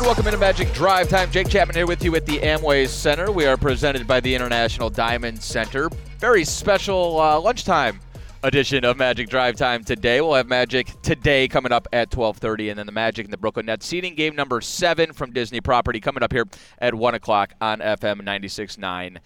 Welcome into Magic Drive Time. Jake Chapman here with you at the Amway Center. We are presented by the International Diamond Center. Very special uh, lunchtime edition of Magic Drive Time today. We'll have Magic today coming up at 12:30, and then the Magic and the Brooklyn Nets seeding game number seven from Disney property coming up here at one o'clock on FM 96.9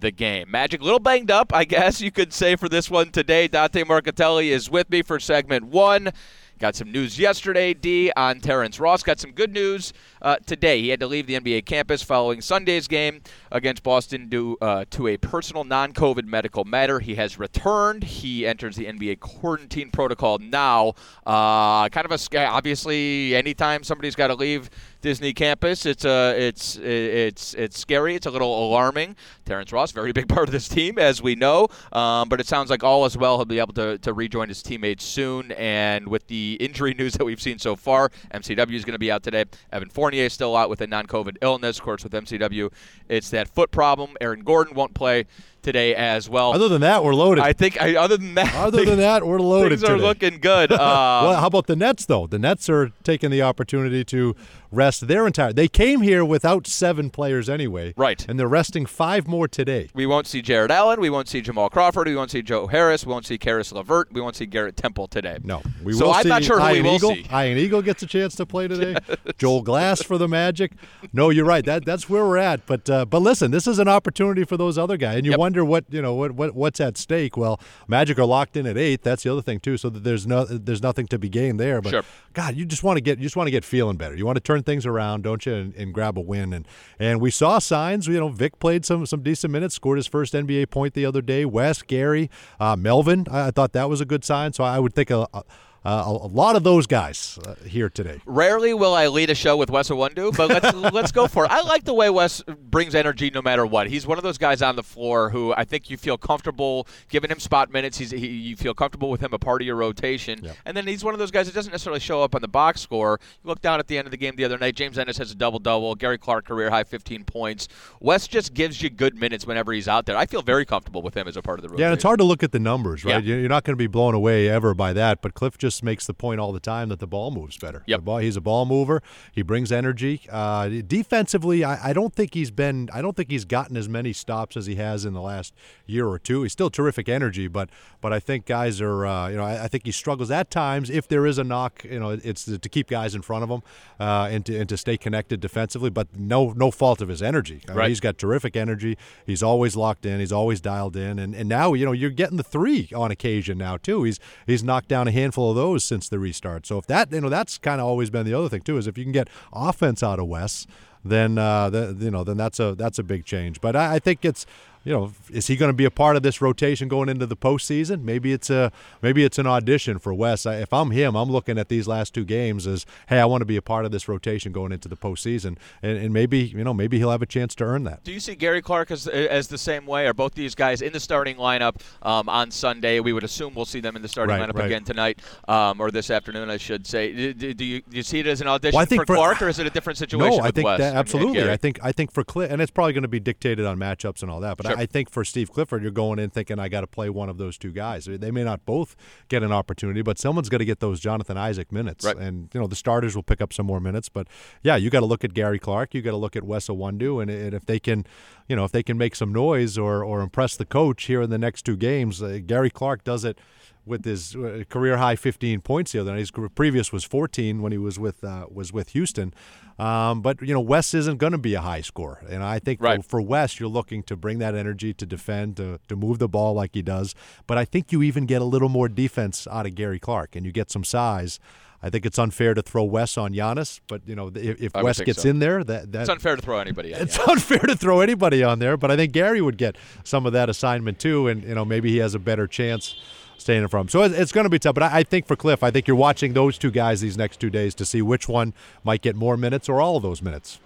the game. Magic, a little banged up, I guess you could say, for this one today. Dante Marchitelli is with me for segment one. Got some news yesterday, D, on Terrence Ross. Got some good news uh, today. He had to leave the NBA campus following Sunday's game against Boston due uh, to a personal non COVID medical matter. He has returned. He enters the NBA quarantine protocol now. Uh, kind of a obviously, anytime somebody's got to leave Disney campus. It's uh, it's it's it's scary. It's a little alarming. Terrence Ross, very big part of this team, as we know. Um, but it sounds like all is well. He'll be able to, to rejoin his teammates soon. And with the injury news that we've seen so far, MCW is going to be out today. Evan Fournier is still out with a non-COVID illness. Of course, with MCW, it's that foot problem. Aaron Gordon won't play today as well. Other than that, we're loaded. I think. I, other than that, other than that, we're loaded. Things are today. looking good. Um, well, how about the Nets though? The Nets are taking the opportunity to rest their entire. They came here without seven players anyway, right? And they're resting five more today. We won't see Jarrett Allen. We won't see Jamal Crawford. We won't see Joe Harris. We won't see Caris LeVert. We won't see Garrett Temple today. No, we so will I'm see not sure who Ian we will Eagle. see. Ian Eagle gets a chance to play today. Joel Glass for the Magic. No, you're right. That that's where we're at. But uh, but listen, this is an opportunity for those other guys, and you Yep. wonder what you know what, what what's at stake. Well, Magic are locked in at eight. That's the other thing too. So that there's no there's nothing to be gained there. But Sure. God, you just want to get you just want to get feeling better. You want to turn things around, don't you, and, and grab a win. And and we saw signs. You know, Vic played some some decent minutes, scored his first NBA point the other day. Wes, Gary, uh, Melvin. I, I thought that was a good sign. So I would think a. a uh, a a lot of those guys uh, here today. Rarely will I lead a show with Wes Iwundu, but let's let's go for it. I like the way Wes brings energy no matter what. He's one of those guys on the floor who I think you feel comfortable giving him spot minutes. He's he, you feel comfortable with him a part of your rotation, Yep. and then he's one of those guys that doesn't necessarily show up on the box score. You look down at the end of the game the other night. James Ennis has a double double. Gary Clark career high 15 points. Wes just gives you good minutes whenever he's out there. I feel very comfortable with him as a part of the rotation. Yeah, and it's hard to look at the numbers, right? Yeah. You're not going to be blown away ever by that. But Cliff just makes the point all the time that the ball moves better. Yep. Ball, he's a ball mover. He brings energy. Uh, defensively, I, I don't think he's been. I don't think he's gotten as many stops as he has in the last year or two. He's still terrific energy, but but I think guys are. Uh, you know, I, I think he struggles at times. If there is a knock, you know, it's to, to keep guys in front of him uh, and to and to stay connected defensively. But no no fault of his energy. I mean, Right. he's got terrific energy. He's always locked in. He's always dialed in. And and now you know you're getting the three on occasion now too. He's he's knocked down a handful of those since the restart. So if that you know that's kind of always been the other thing too is if you can get offense out of Wes, then uh, the, you know then that's a that's a big change. But I, I think it's you know, is he going to be a part of this rotation going into the postseason? Maybe it's a maybe it's an audition for Wes. I, if I'm him, I'm looking at these last two games as, hey, I want to be a part of this rotation going into the postseason, and, and maybe you know maybe he'll have a chance to earn that. Do you see Gary Clark as, as the same way? Are both these guys in the starting lineup um, on Sunday? We would assume we'll see them in the starting Right, lineup right. again tonight um, or this afternoon, I should say. Do, do- do you, do you see it as an audition Well, I think for for- Clark, or is it a different situation No, I think Wes that absolutely. I think I think for Cliff, and it's probably going to be dictated on matchups and all that. But Sure. I, I think for Steve Clifford, you're going in thinking I got to play one of those two guys. They may not both get an opportunity, but someone's got to get those Jonathan Isaac minutes. Right. And you know the starters will pick up some more minutes. But yeah, you got to look at Gary Clark. You got to look at Wes Iwundu, and, and if they can, you know, if they can make some noise or or impress the coach here in the next two games, uh, Gary Clark does it with his uh, career high 15 points the other night. His previous was 14 when he was with uh, was with Houston. Um, but you know, Wes isn't going to be a high scorer, and I think Right. for, for Wes, you're looking to bring that energy to defend, to, to move the ball like he does. But I think you even get a little more defense out of Gary Clark, and you get some size. I think it's unfair to throw Wes on Giannis, but you know, if, if Wes gets so. in there, that that it's unfair to throw anybody at. it's yeah. unfair to throw anybody on there, but I think Gary would get some of that assignment too, and you know maybe he has a better chance staying in front. So it's, going to be tough. But I think for Cliff, I think you're watching those two guys these next two days to see which one might get more minutes or all of those minutes.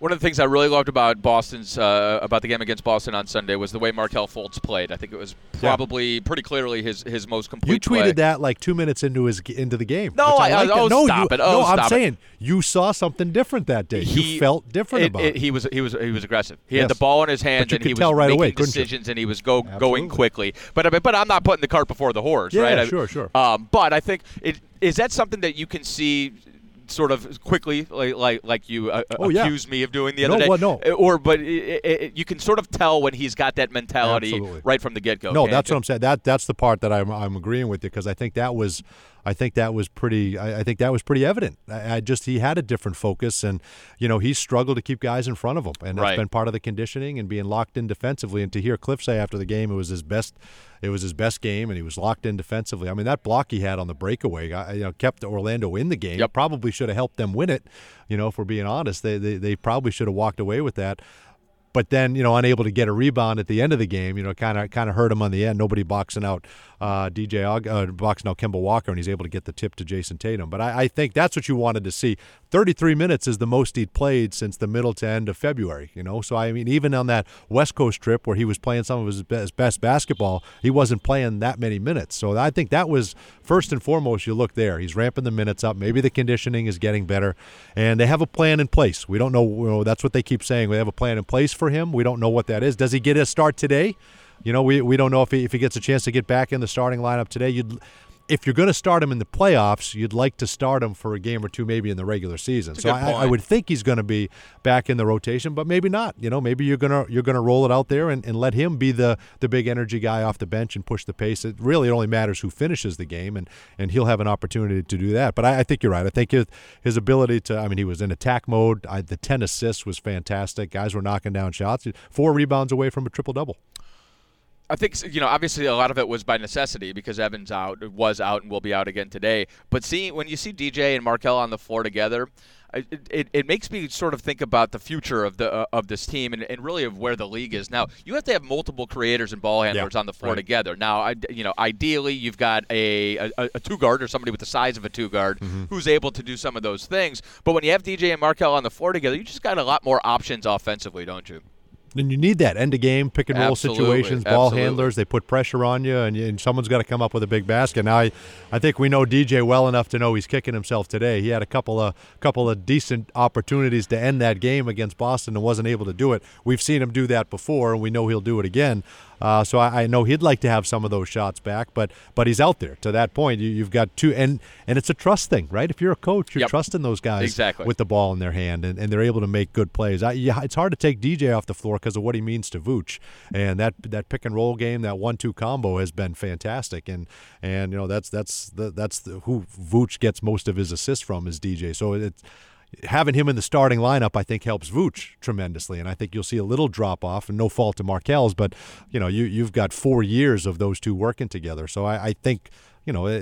One of the things I really loved about Boston's uh, about the game against Boston on Sunday was the way Markelle Fultz played. I think it was probably pretty clearly his his most complete. You tweeted play. that like two minutes into his into the game. No, which I- liked oh, it. no, stop you, it. Oh, no, I'm it. saying you saw something different that day. you felt different it- about it. He was he was he was aggressive. He had the ball in his hands and he was right making away, you? decisions and he was go going quickly. But I mean, but I'm not putting the cart before the horse, Yeah, right? yeah, I- sure, sure. Um, but I think it is that something that you can see. Sort of quickly, like like, like you uh, Oh, yeah. me of doing the No, other day. well, no. Uh, Or, but it, it, you can sort of tell when he's got that mentality Absolutely. right from the get go. No, that's what I'm saying. That that's the part that I'm I'm agreeing with you because I think that was, I think that was pretty. I, I think that was pretty evident. I, I just he had a different focus, and you know he struggled to keep guys in front of him, and that's been part of the conditioning and being locked in defensively. And to hear Cliff say after the game it was his best, it was his best game, and he was locked in defensively. I mean that block he had on the breakaway, I, you know, kept Orlando in the game. Yep. Probably should have helped them win it. You know, if we're being honest, they they, they probably should have walked away with that but then you know unable to get a rebound at the end of the game. You know, kind of kind of hurt him on the end. Nobody boxing out uh, DJ uh, boxing out Kemba Walker, and he's able to get the tip to Jayson Tatum. But I, I think that's what you wanted to see. Thirty-three minutes is the most he'd played since the middle to end of February. You know, so I mean, even on that West Coast trip where he was playing some of his best, best basketball, he wasn't playing that many minutes. So I think that was first and foremost. You look there; he's ramping the minutes up. Maybe the conditioning is getting better, and they have a plan in place. We don't know. You know that's what they keep saying. We have a plan in place for him. We don't know what that is. Does he get a start today? You know, we, we don't know if he, if he gets a chance to get back in the starting lineup today. You'd, if you're going to start him in the playoffs, you'd like to start him for a game or two, maybe in the regular season. So I, I would think he's going to be back in the rotation, but maybe not. You know, maybe you're gonna you're gonna roll it out there and, and let him be the the big energy guy off the bench and push the pace. It really only matters who finishes the game, and and he'll have an opportunity to do that. But I, I think you're right. I think his his ability to I mean he was in attack mode. I, the ten assists was fantastic. Guys were knocking down shots. Four rebounds away from a triple double. I think you know. Obviously, a lot of it was by necessity because Evans out was out and will be out again today. But seeing when you see DJ and Markelle on the floor together, it, it, it makes me sort of think about the future of the uh, of this team and, and really of where the league is now. You have to have multiple creators and ball handlers on the floor right. together. Now, I, you know, ideally you've got a, a, a two guard or somebody with the size of a two guard Mm-hmm. who's able to do some of those things. But when you have DJ and Markelle on the floor together, you just got a lot more options offensively, don't you? And you need that end of game pick and roll Absolutely, situations, ball absolutely. handlers. They put pressure on you, and, and someone's got to come up with a big basket. Now, I, I think we know DJ well enough to know he's kicking himself today. He had a couple of couple of decent opportunities to end that game against Boston and wasn't able to do it. We've seen him do that before, and we know he'll do it again. Uh, so I, I know he'd like to have some of those shots back, but but he's out there. To that point, you, you've got two, and and it's a trust thing, right? If you're a coach, you're Yep. trusting those guys Exactly. with the ball in their hand, and, and they're able to make good plays. I, yeah, it's hard to take DJ off the floor because of what he means to Vooch, and that that pick and roll game, that one-two combo has been fantastic, and and you know that's that's the, that's the, who Vooch gets most of his assists from is DJ. So it's having him in the starting lineup, I think, helps Vooch tremendously, and I think you'll see a little drop off, and no fault to Markelle's, but you know you you've got four years of those two working together, so I, I think you know, uh,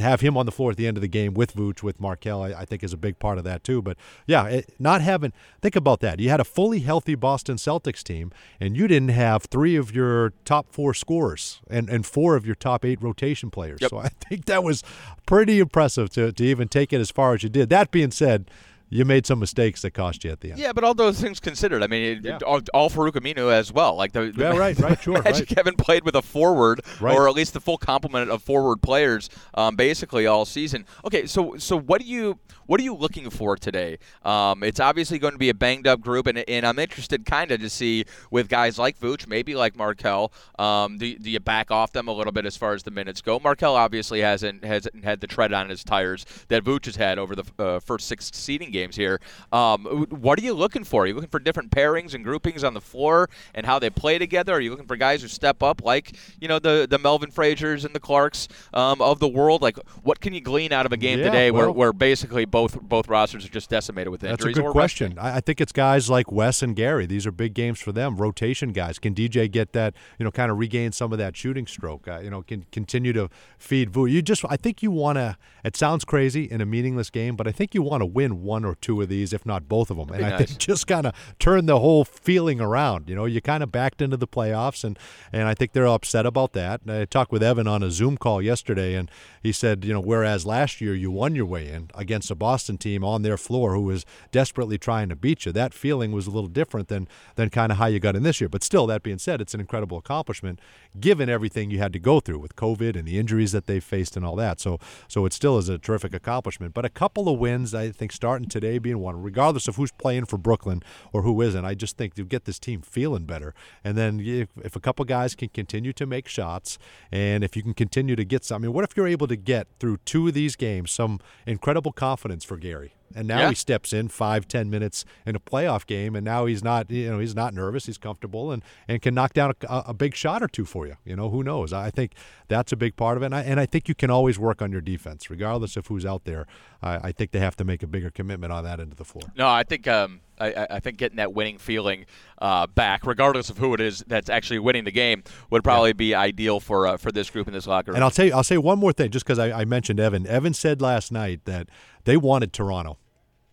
have him on the floor at the end of the game with Vooch, with Markelle, I, I think is a big part of that too. But yeah, it, not having, think about that. You had a fully healthy Boston Celtics team, and you didn't have three of your top four scorers and, and four of your top eight rotation players. Yep. So I think that was pretty impressive to, to even take it as far as you did. That being said, you made some mistakes that cost you at the end. Yeah, but all those things considered, I mean, it, Yeah. all, all Farouq Aminu as well. Like the, the Yeah, right, right, sure, Magic right. haven't played with a forward, Right. or at least the full complement of forward players, um, basically all season. Okay, so so what do you what are you looking for today? Um, it's obviously going to be a banged up group, and, and I'm interested kind of to see with guys like Vooch, maybe like Markelle. Um, do, do you back off them a little bit as far as the minutes go? Markelle obviously hasn't hasn't had the tread on his tires that Vooch has had over the uh, first six seeding games here. Um, what are you looking for? Are you looking for different pairings and groupings on the floor and how they play together? Are you looking for guys who step up, like you know the the Melvin Frazier's and the Clarks um, of the world? Like, what can you glean out of a game Yeah, today where, well- where basically both both rosters are just decimated with injuries? That's a good or question. I, I think it's guys like Wes and Gary. These are big games for them. Rotation guys. Can DJ get that? You know, kind of regain some of that shooting stroke. Uh, you know, can continue to feed Vu. You just. I think you want to. It sounds crazy in a meaningless game, but I think you want to win one or or two of these, if not both of them, and I nice. think just kind of turned the whole feeling around. You know, you kind of backed into the playoffs, and and I think they're upset about that. And I talked with Evan on a Zoom call yesterday, and he said, you know, whereas last year you won your way in against a Boston team on their floor who was desperately trying to beat you, that feeling was a little different than than kind of how you got in this year. But still, that being said, it's an incredible accomplishment given everything you had to go through with COVID and the injuries that they faced and all that. So so it still is a terrific accomplishment. But a couple of wins, I think, starting today being one, regardless of who's playing for Brooklyn or who isn't. I just think to get this team feeling better, and then if, if a couple guys can continue to make shots, and if you can continue to get some, I mean, what if you're able to get through two of these games some incredible confidence for Gary? And now Yeah. he steps in five, ten minutes in a playoff game, and now he's not, you know, he's not nervous. He's comfortable and, and can knock down a, a big shot or two for you. You know, who knows? I think that's a big part of it. And I, and I think you can always work on your defense, regardless of who's out there. I, I think they have to make a bigger commitment on that end of the floor. No, I think um, I, I- think getting that winning feeling uh, back, regardless of who it is that's actually winning the game, would probably be ideal for uh, for this group in this locker room. And I'll tell you, I'll say one more thing, just because I, I mentioned Evan. Evan said last night that they wanted Toronto.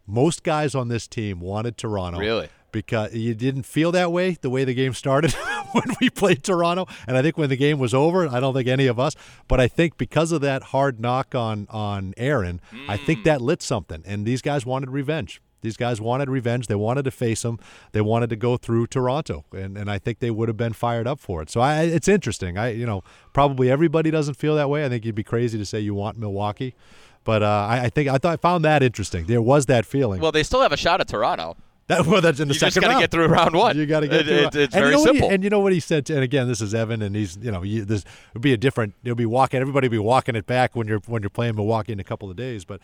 Most guys on this team wanted Toronto. Really? Because you didn't feel that way the way the game started when we played Toronto, and I think when the game was over, I don't think any of us. But I think because of that hard knock on on Aaron, I Mm. think that lit something, and these guys wanted revenge. These guys wanted revenge. They wanted to face him. They wanted to go through Toronto, and, and I think they would have been fired up for it. So I, it's interesting. I, you know, probably everybody doesn't feel that way. I think you'd be crazy to say you want Milwaukee, but uh, I, I think I thought I found that interesting. There was that feeling. well, they still have a shot at Toronto. That, well, that's in the You second just gotta round. get through round one. You got to get It- through. it- it's and very you know what he- simple. and you know what he said. To, and again, this is Evan, and he's you know you, this would be a different. You'll be walking. Everybody will be walking it back when you're when you're playing Milwaukee in a couple of days. But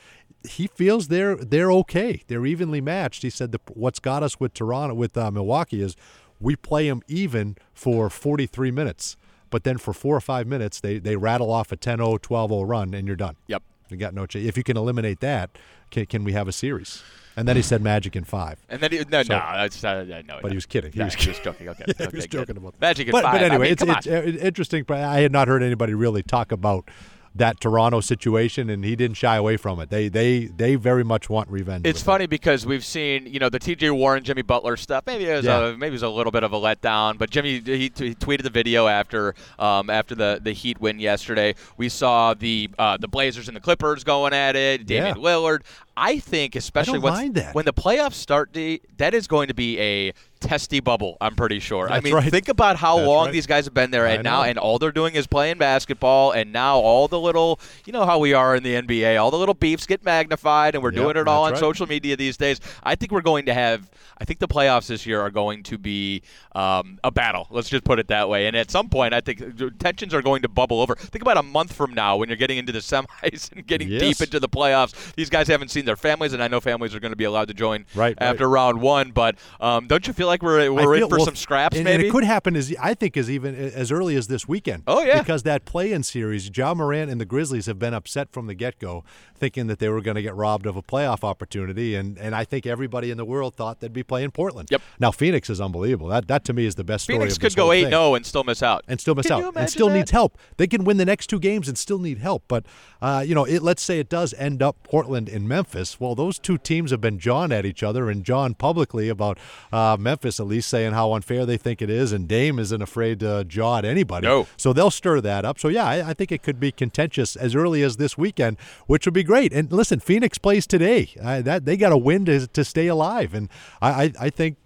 he feels they're they're okay. They're evenly matched. He said the, what's got us with Toronto with uh, Milwaukee is we play them even for 43 minutes. But then for four or five minutes, they, they rattle off a 10-0, 12-0 run, and you're done. Yep. You got no chance. If you can eliminate that, can, can we have a series? And then he said Magic in five. And then he, no, So- no, that's uh, no. But he was kidding. He Yeah, was he was joking. Okay, Yeah, okay, he was good. joking about that. Magic at but, five. But I anyway, mean, it's, it's uh, interesting. But I had not heard anybody really talk about that Toronto situation, and he didn't shy away from it. They they they very much want revenge. It's funny because we've seen, you know, the T.J. Warren, Jimmy Butler stuff. Maybe it was Yeah. a, maybe it was a little bit of a letdown, but Jimmy he, t- he tweeted the video after um, after the, the Heat win yesterday. We saw the uh, the Blazers and the Clippers going at it. Damian Yeah. Lillard. I think, especially that. when the playoffs start, that is going to be a testy bubble. I'm pretty sure. I mean, right. think about how That's long right. these guys have been there, and now, and all they're doing is playing basketball, and now all the little, you know how we are in the NBA, all the little beefs get magnified, and we're Yep, doing it all on right. social media these days. I think we're going to have. I think the playoffs this year are going to be um, a battle. Let's just put it that way. And at some point, I think tensions are going to bubble over. Think about a month from now when you're getting into the semis and getting Yes. deep into the playoffs. These guys haven't seen their families, and I know families are going to be allowed to join Right, after round one. But um, don't you feel like we're we're in feel- for well, some scraps? and, maybe and it could happen as I think as even as early as this weekend. Oh, yeah. because that play-in series, John Morant and the Grizzlies have been upset from the get-go, thinking that they were going to get robbed of a playoff opportunity, and and I think everybody in the world thought they'd be playing Portland. Yep. Now Phoenix is unbelievable. That that to me is the best story. Phoenix could go eight zero and still miss out. and still miss Can out and still that? needs help. They can win the next two games and still need help. But uh, you know, it, let's say it does end up Portland and Memphis. Well, those two teams have been jawing at each other and John publicly about uh, Memphis at least saying how unfair they think it is, and Dame isn't afraid to jaw at anybody. No. So they'll stir that up. So yeah, I, I think it could be contentious as early as this weekend, which would be great. And listen, Phoenix plays today. Uh, that they got to win to to stay alive, and I I, I think.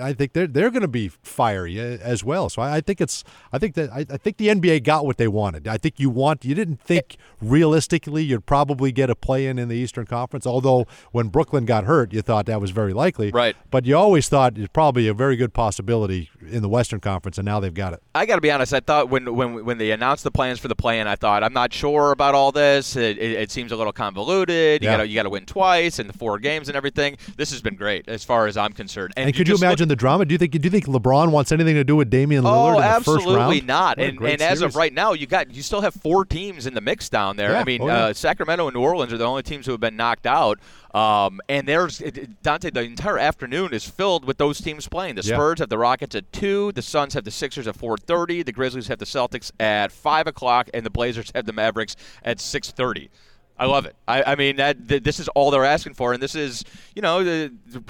I think they're they're going to be fiery uh, as well. So I, I think it's I think that I, I think the NBA got what they wanted. I think you want you didn't think realistically you'd probably get a play in in the Eastern Conference. Although when Brooklyn got hurt, you thought that was very likely. Right. But you always thought it's probably a very good possibility in the Western Conference, and now they've got it. I got to be honest. I thought when when when they announced the plans for the play-in, I thought I'm not sure about all this. It, it, it seems a little convoluted. You Yeah. got to you got to win twice and the four games and everything. This has been great as far as I'm concerned. And, could you just look- imagine the drama? Do you think do you think LeBron wants anything to do with Damian Lillard Oh, in the absolutely first round? not. What a And, and as of right now, you got you still have four teams in the mix down there. Yeah. I mean, Oh, yeah. uh, Sacramento and New Orleans are the only teams who have been knocked out. Um, and there's it- it- Dante. The entire afternoon is filled with those teams playing. The Yeah. Spurs have the Rockets at two. The Suns have the Sixers at four thirty. The Grizzlies have the Celtics at five o'clock, and the Blazers have the Mavericks at six thirty. I love it. I, I mean, that th- this is all they're asking for, and this is, you know, the, the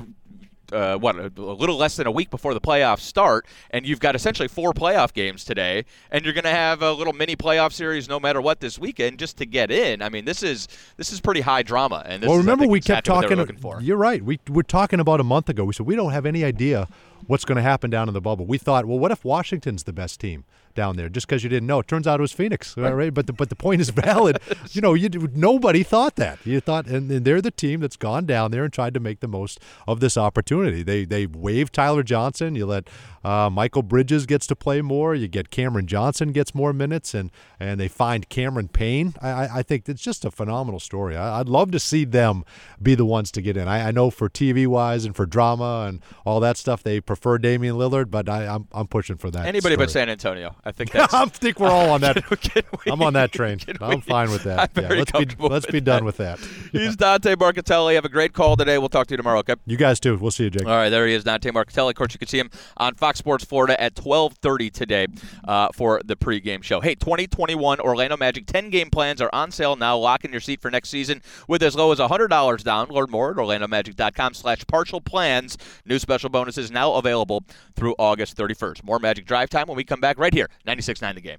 uh, what a, a, little less than a week before the playoffs start, and you've got essentially four playoff games today, and you're going to have a little mini playoff series no matter what this weekend just to get in. I mean, this is this is pretty high drama. And well, remember is, we kept talking. For. You're right. We were talking about a month ago. We said we don't have any idea what's going to happen down in the bubble. We thought, well, what if Washington's the best team? down there just because you didn't know. It turns out it was Phoenix, right? right? But the, but the point is valid. you know, you nobody thought that. You thought, and, and, they're the team that's gone down there and tried to make the most of this opportunity. They they waived Tyler Johnson. You let uh, Mikal Bridges gets to play more. You get Cameron Johnson gets more minutes, and and they find Cameron Payne. I, I think it's just a phenomenal story. I, would love to see them be the ones to get in. I, I, know for TV wise and for drama and all that stuff, they prefer Damian Lillard, but I, am I'm, I'm pushing for that. Anybody story. but San Antonio. I think that's. I think we're all on that. I'm on that train. I'm fine with that. Yeah, let's be let's be done with that. He's Dante Marchitelli. Have a great call today. We'll talk to you tomorrow. Okay. You guys too. We'll see you, Jake. All right, there he is, Dante Marchitelli. Of course, you can see him on Fox Sports Florida at 12:30 today uh, for the pregame show. Hey, 2021 Orlando Magic 10 game plans are on sale now. Lock in your seat for next season with as low as $100 down. Learn more at orlandomagic.com/slash partial plans. New special bonuses now available through August 31st. More Magic Drive Time when we come back right here, 96.9 The Game.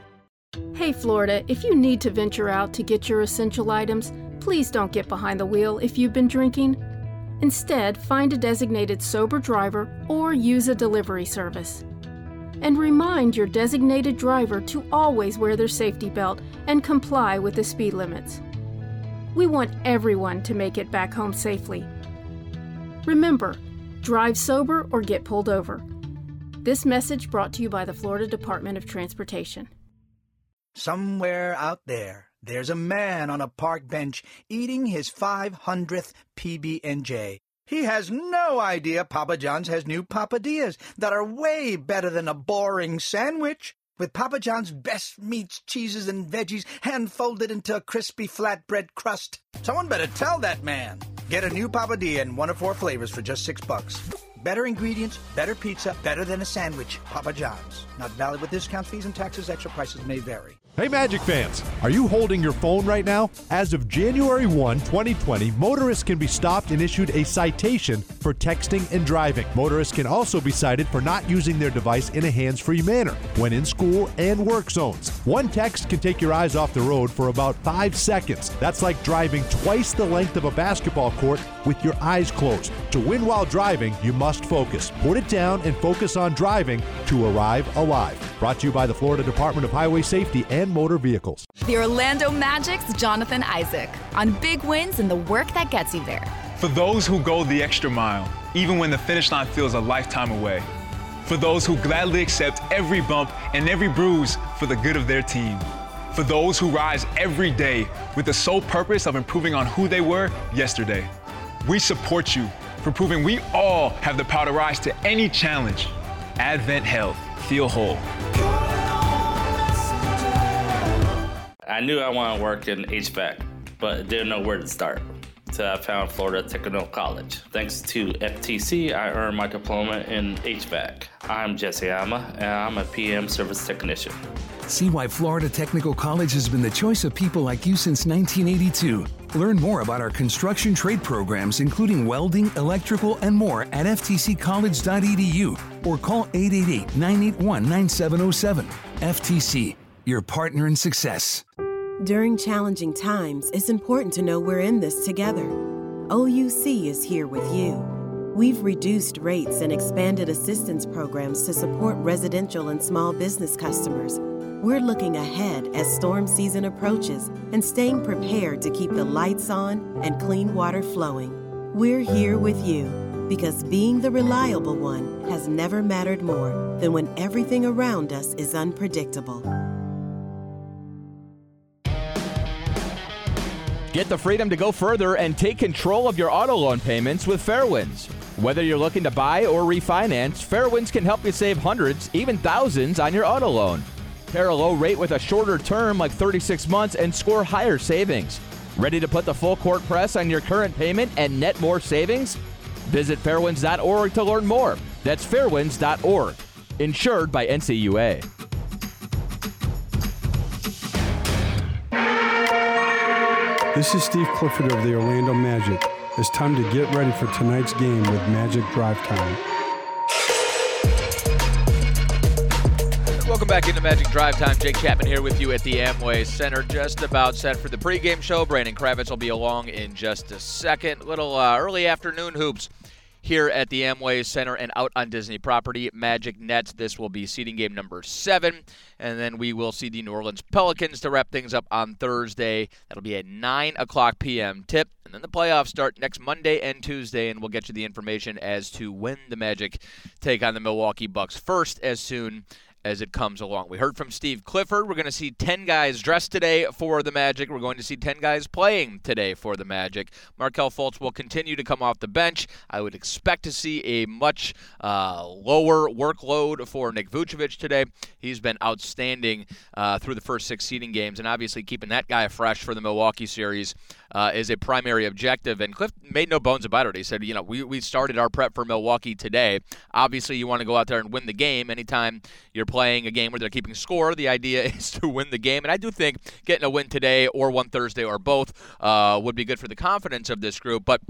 Hey Florida, if you need to venture out to get your essential items, please don't get behind the wheel if you've been drinking. Instead, find a designated sober driver or use a delivery service. And remind your designated driver to always wear their safety belt and comply with the speed limits. We want everyone to make it back home safely. Remember, drive sober or get pulled over. This message brought to you by the Florida Department of Transportation. Somewhere out there, there's a man on a park bench eating his 500th PB&J. He has no idea Papa John's has new papadias that are way better than a boring sandwich. With Papa John's best meats, cheeses, and veggies hand folded into a crispy flatbread crust. Someone better tell that man. Get a new papadia in one of four flavors for just six bucks. Better ingredients, better pizza, better than a sandwich. Papa John's. Not valid with discount fees and taxes. Extra prices may vary. Hey, Magic fans, are you holding your phone right now? As of January 1, 2020, motorists can be stopped and issued a citation for texting and driving. Motorists can also be cited for not using their device in a hands free manner when in school and work zones. One text can take your eyes off the road for about five seconds. That's like driving twice the length of a basketball court with your eyes closed. To win while driving, you must focus. Put it down and focus on driving to arrive alive. Brought to you by the Florida Department of Highway Safety and Motor Vehicles. The Orlando Magic's Jonathan Isaac on big wins and the work that gets you there. For those who go the extra mile, even when the finish line feels a lifetime away. For those who gladly accept every bump and every bruise for the good of their team. For those who rise every day with the sole purpose of improving on who they were yesterday. We support you for proving we all have the power to rise to any challenge. Advent Health. Feel whole. I knew I wanted to work in HVAC, but didn't know where to start. So I found Florida Technical College. Thanks to FTC, I earned my diploma in HVAC. I'm Jesse Ama, and I'm a PM service technician. See why Florida Technical College has been the choice of people like you since 1982. Learn more about our construction trade programs, including welding, electrical, and more at ftccollege.edu or call 888 981 9707. FTC, your partner in success. During challenging times, it's important to know we're in this together. OUC is here with you. We've reduced rates and expanded assistance programs to support residential and small business customers. We're looking ahead as storm season approaches and staying prepared to keep the lights on and clean water flowing. We're here with you because being the reliable one has never mattered more than when everything around us is unpredictable. Get the freedom to go further and take control of your auto loan payments with Fairwinds. Whether you're looking to buy or refinance, Fairwinds can help you save hundreds, even thousands on your auto loan. Pair a low rate with a shorter term like 36 months and score higher savings. Ready to put the full court press on your current payment and net more savings? Visit fairwinds.org to learn more. That's fairwinds.org. Insured by NCUA. This is Steve Clifford of the Orlando Magic. It's time to get ready for tonight's game with Magic Drive Time. Welcome back into Magic Drive Time. Jake Chapman here with you at the Amway Center. Just about set for the pregame show. Brandon Kravitz will be along in just a second. Little uh, early afternoon hoops here at the Amway Center and out on Disney property. Magic Nets. This will be seeding game number seven. And then we will see the New Orleans Pelicans to wrap things up on Thursday. That'll be at 9 o'clock p.m. tip. And then the playoffs start next Monday and Tuesday. And we'll get you the information as to when the Magic take on the Milwaukee Bucks first as soon as it comes along. We heard from Steve Clifford. We're going to see 10 guys dressed today for the Magic. We're going to see 10 guys playing today for the Magic. Markelle Fultz will continue to come off the bench. I would expect to see a much uh, lower workload for Nick Vucevic today. He's been outstanding uh, through the first six seeding games, and obviously keeping that guy fresh for the Milwaukee series uh, is a primary objective. And Cliff made no bones about it. He said, you know, we, we started our prep for Milwaukee today. Obviously, you want to go out there and win the game. Anytime you're playing a game where they're keeping score, the idea is to win the game. And I do think getting a win today or one Thursday or both uh, would be good for the confidence of this group. But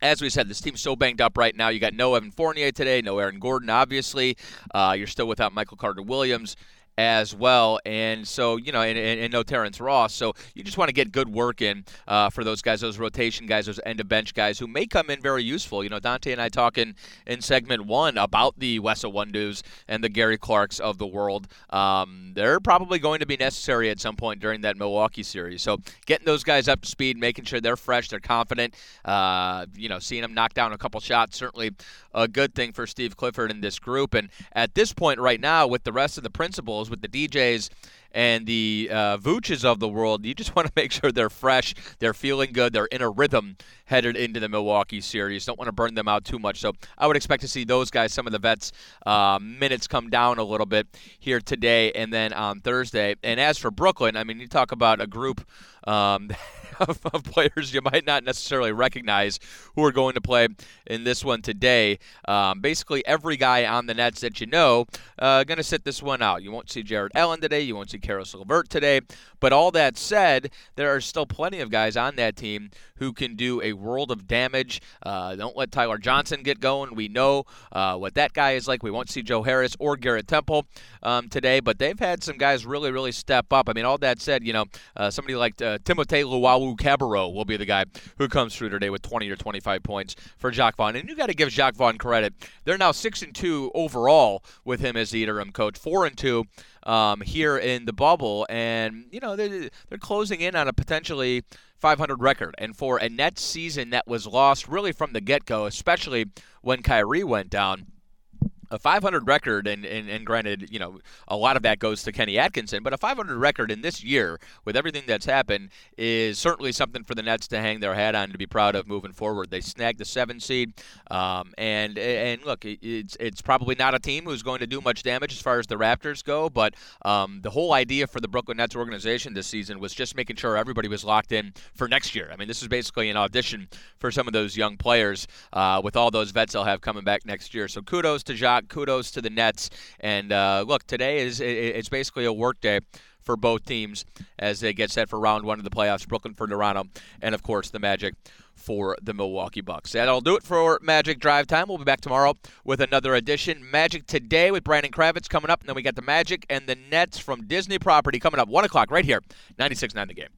as we said, this team's so banged up right now. You got no Evan Fournier today, no Aaron Gordon, obviously. Uh, you're still without Michael Carter Williams as well. And so, you know, and, and, and no Terrence Ross. So you just want to get good work in uh, for those guys, those rotation guys, those end of bench guys who may come in very useful. You know, Dante and I talking in segment one about the Wes Iwundu's and the Gary Clarks of the world. Um, they're probably going to be necessary at some point during that Milwaukee series. So getting those guys up to speed, making sure they're fresh, they're confident, uh, you know, seeing them knock down a couple shots, certainly a good thing for Steve Clifford and this group. And at this point right now, with the rest of the principals, with the DJs and the uh, Vooches of the world, you just want to make sure they're fresh, they're feeling good, they're in a rhythm headed into the Milwaukee series. Don't want to burn them out too much. So I would expect to see those guys, some of the vets, uh, minutes come down a little bit here today and then on Thursday. And as for Brooklyn, I mean, you talk about a group. Um, of, of, players you might not necessarily recognize who are going to play in this one today. Um, basically, every guy on the Nets that you know uh, going to sit this one out. You won't see Jarrett Allen today. You won't see Caris LeVert today. But all that said, there are still plenty of guys on that team who can do a world of damage. Uh, don't let Tyler Johnson get going. We know uh, what that guy is like. We won't see Joe Harris or Garrett Temple um, today, but they've had some guys really, really step up. I mean, all that said, you know, uh, somebody like uh, Timothé Luwawu-Cabarrot will be the guy who comes through today with 20 or 25 points for Jacque Vaughn. And you got to give Jacque Vaughn credit. They're now 6 and 2 overall with him as the interim coach, 4 and 2 um, here in the bubble, and you know they're, they're closing in on a potentially 500 record. And for a Nets season that was lost really from the get-go, especially when Kyrie went down a 500 record, and, and, and granted, you know, a lot of that goes to Kenny Atkinson, but a 500 record in this year, with everything that's happened, is certainly something for the Nets to hang their hat on to be proud of moving forward. They snagged the seven seed, um, and and look, it's it's probably not a team who's going to do much damage as far as the Raptors go, but um, the whole idea for the Brooklyn Nets organization this season was just making sure everybody was locked in for next year. I mean, this is basically an audition for some of those young players uh, with all those vets they'll have coming back next year. So kudos to Jacque kudos to the Nets. And uh, look, today is it's basically a work day for both teams as they get set for round one of the playoffs. Brooklyn for Toronto, and of course the Magic for the Milwaukee Bucks. That'll do it for Magic Drive Time. We'll be back tomorrow with another edition. Magic today with Brandon Kravitz coming up, and then we got the Magic and the Nets from Disney property coming up one o'clock right here, 96.9 The Game.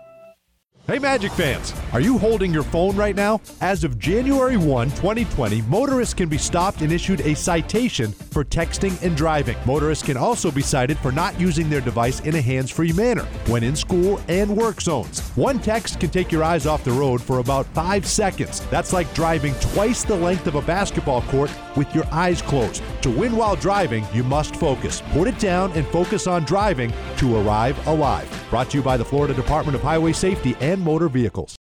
Hey, Magic fans, are you holding your phone right now? As of January 1, 2020, motorists can be stopped and issued a citation for texting and driving. Motorists can also be cited for not using their device in a hands free manner when in school and work zones. One text can take your eyes off the road for about five seconds. That's like driving twice the length of a basketball court with your eyes closed. To win while driving, you must focus. Put it down and focus on driving to arrive alive. Brought to you by the Florida Department of Highway Safety and Motor Vehicles.